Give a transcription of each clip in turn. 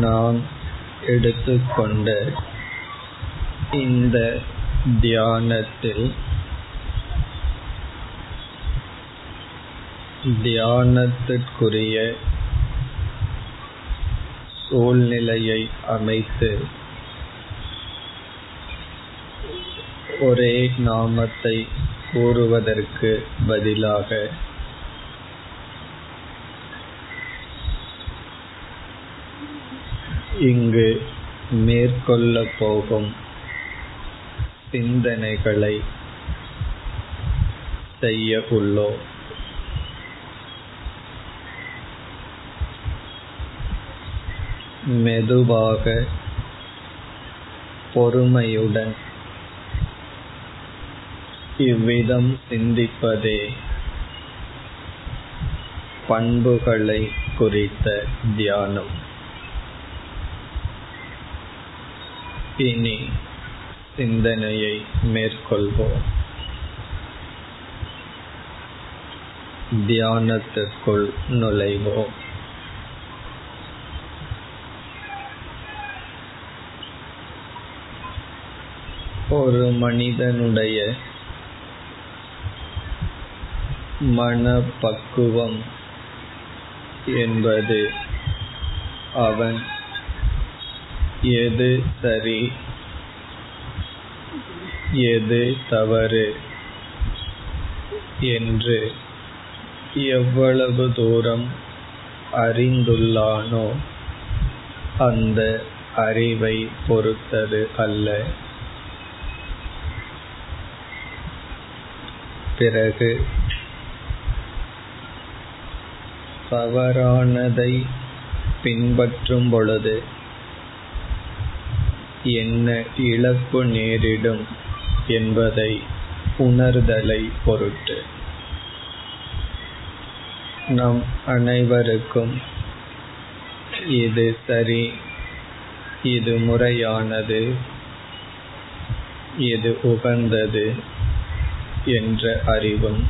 நாம் எடுத்துக்கொண்ட இந்த தியானத்தில் தியானத்திற்குரிய சூழ்நிலையை அமைத்து ஒரே நாமத்தை கூறுவதற்கு பதிலாக இங்கு மேற்கொள்ள போகும் சிந்தனைகளை செய்ய உள்ளோம் மெதுவாக பொறுமையுடன் இவ்விதம் சிந்திப்பதே பண்புகளை குறித்த தியானம். இனி சிந்தனையை மேற்கொள்வோம். தியானத்திற்குள் நுழைவோம். ஒரு மனிதனுடைய மனப்பக்குவம் என்பது அவன் எது சரி? எது தவறு? என்று எவ்வளவு தூரம் அறிந்துள்ளானோ அந்த அறிவை பொறுத்தது அல்ல. பிறகு தவறானதை பின்பற்றும் பொழுது என்ன இழப்பு நேரிடும் என்பதை உணர்தலை பொருட்டு. நம் அனைவருக்கும் இது சரி இது முறையானது இது உகந்தது என்ற அறிவும்.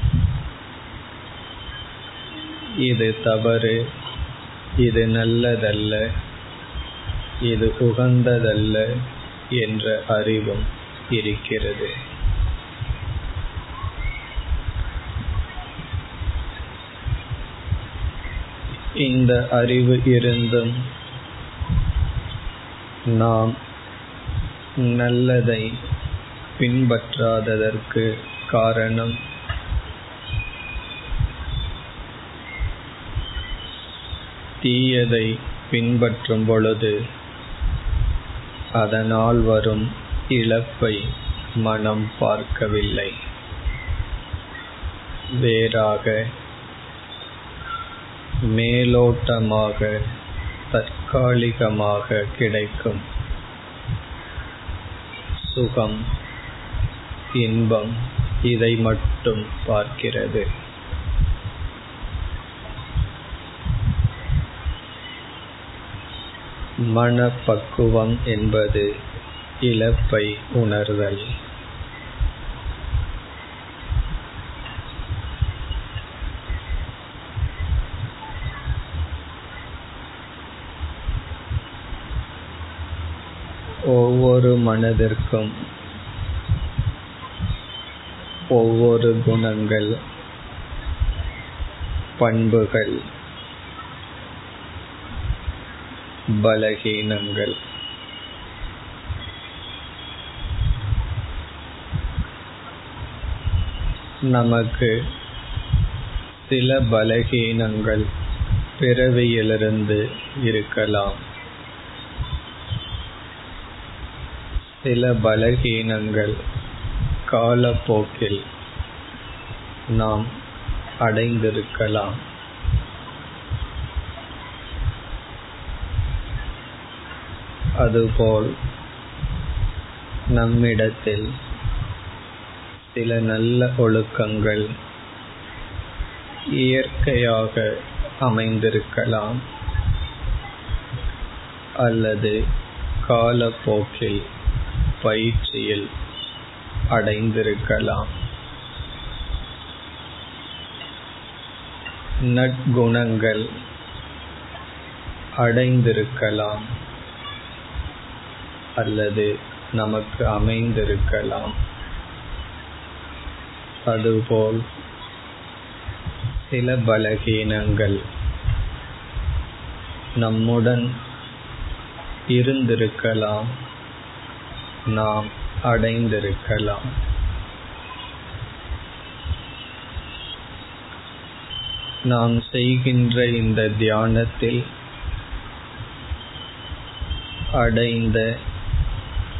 இது தவறு இது நல்லதல்ல. இது உகந்ததல்ல என்ற அறிவும் இருக்கிறது. இந்த அறிவு இருந்தும் நாம் நல்லதை பின்பற்றாததற்கு காரணம் தீயதை பின்பற்றும் பொழுது அதனால் வரும் இழப்பை மனம் பார்க்கவில்லை. வேறாக மேலோட்டமாக தற்காலிகமாக கிடைக்கும் சுகம் இன்பம் இதை மட்டும் பார்க்கிறது. மனப்பக்குவம் என்பது இழப்பை உணர்தல். ஒவ்வொரு மனதிற்கும் ஒவ்வொரு குணங்கள் பண்புகள் பலகீனங்கள். நமக்கு சில பலகீனங்கள் பிறவியிலிருந்து இருக்கலாம். சில பலகீனங்கள் காலப்போக்கில் நாம் அடைந்திருக்கலாம். அதுபோல் நம்மிடத்தில் சில நல்ல ஒழுக்கங்கள் இயற்கையாக அமைந்திருக்கலாம். அல்லது காலப்போக்கில் பயிற்சியில் அடைந்திருக்கலாம். நற்குணங்கள் அடைந்திருக்கலாம். அல்லது நமக்கு அமைந்திருக்கலாம். அதுபோல் சில பலகீனங்கள் நம்முடன் இருந்திருக்கலாம் நாம் அடைந்திருக்கலாம். நாம் செய்கின்ற இந்த தியானத்தில் அடைந்த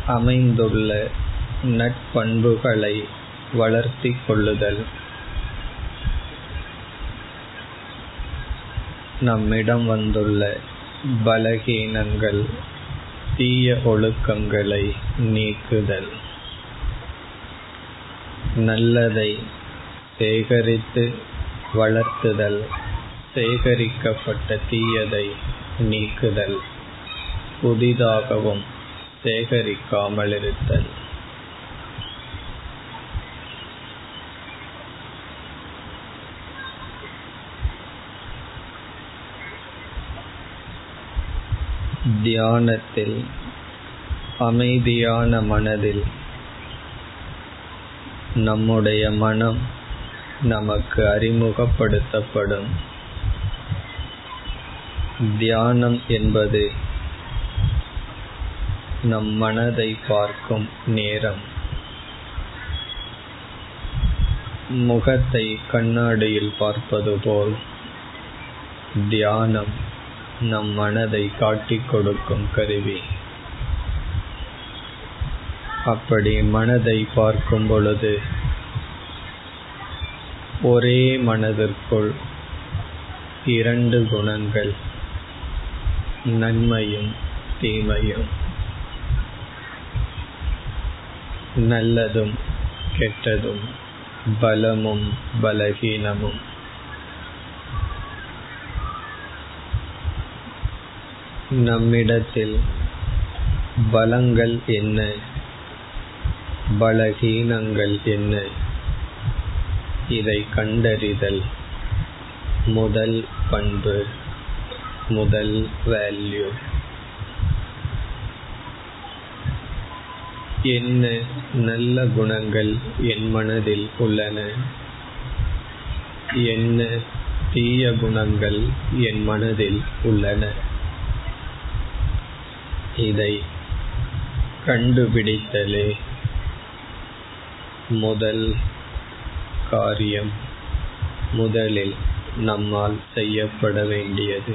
அமைந்துள்ள நட்பண்புகளை வளர்த்தி கொள்ளுதல். நம்மிடம் வந்துள்ள பலகீனங்கள் தீய ஒழுக்கங்களை நீக்குதல். நல்லதை சேகரித்து வளர்த்துதல் சேகரிக்கப்பட்ட தீயதை நீக்குதல். புதிதாகவும் சேகரிக்காமல் இருத்தல். தியானத்தில் அமைதியான மனதில் நம்முடைய மனம் நமக்கு அறிமுகப்படுத்தப்படும். தியானம் என்பது நம் மனதை பார்க்கும் நேரம். முகத்தை கண்ணாடியில் பார்ப்பது போல் தியானம் நம் மனதை காட்டிக் கொடுக்கும் கருவி. அப்படி மனதை பார்க்கும் பொழுது ஒரே மனதிற்குள் இரண்டு குணங்கள் நன்மையும் தீமையும். நல்லதும் கெட்டதும் பலமும் பலகீனமும் நம்மிடத்தில் பலங்கள் என்ன பலகீனங்கள் என்ன இதை கண்டறிதல் முதல் பண்பு முதல் வேல்யூ என்ன நல்ல குணங்கள் என் மனதில் உள்ளன? என்ன தீய குணங்கள் என் மனதில் உள்ளன? இதை கண்டுபிடித்தலே முதல் காரியம். முதலில் நம்மால் செய்யப்பட வேண்டியது.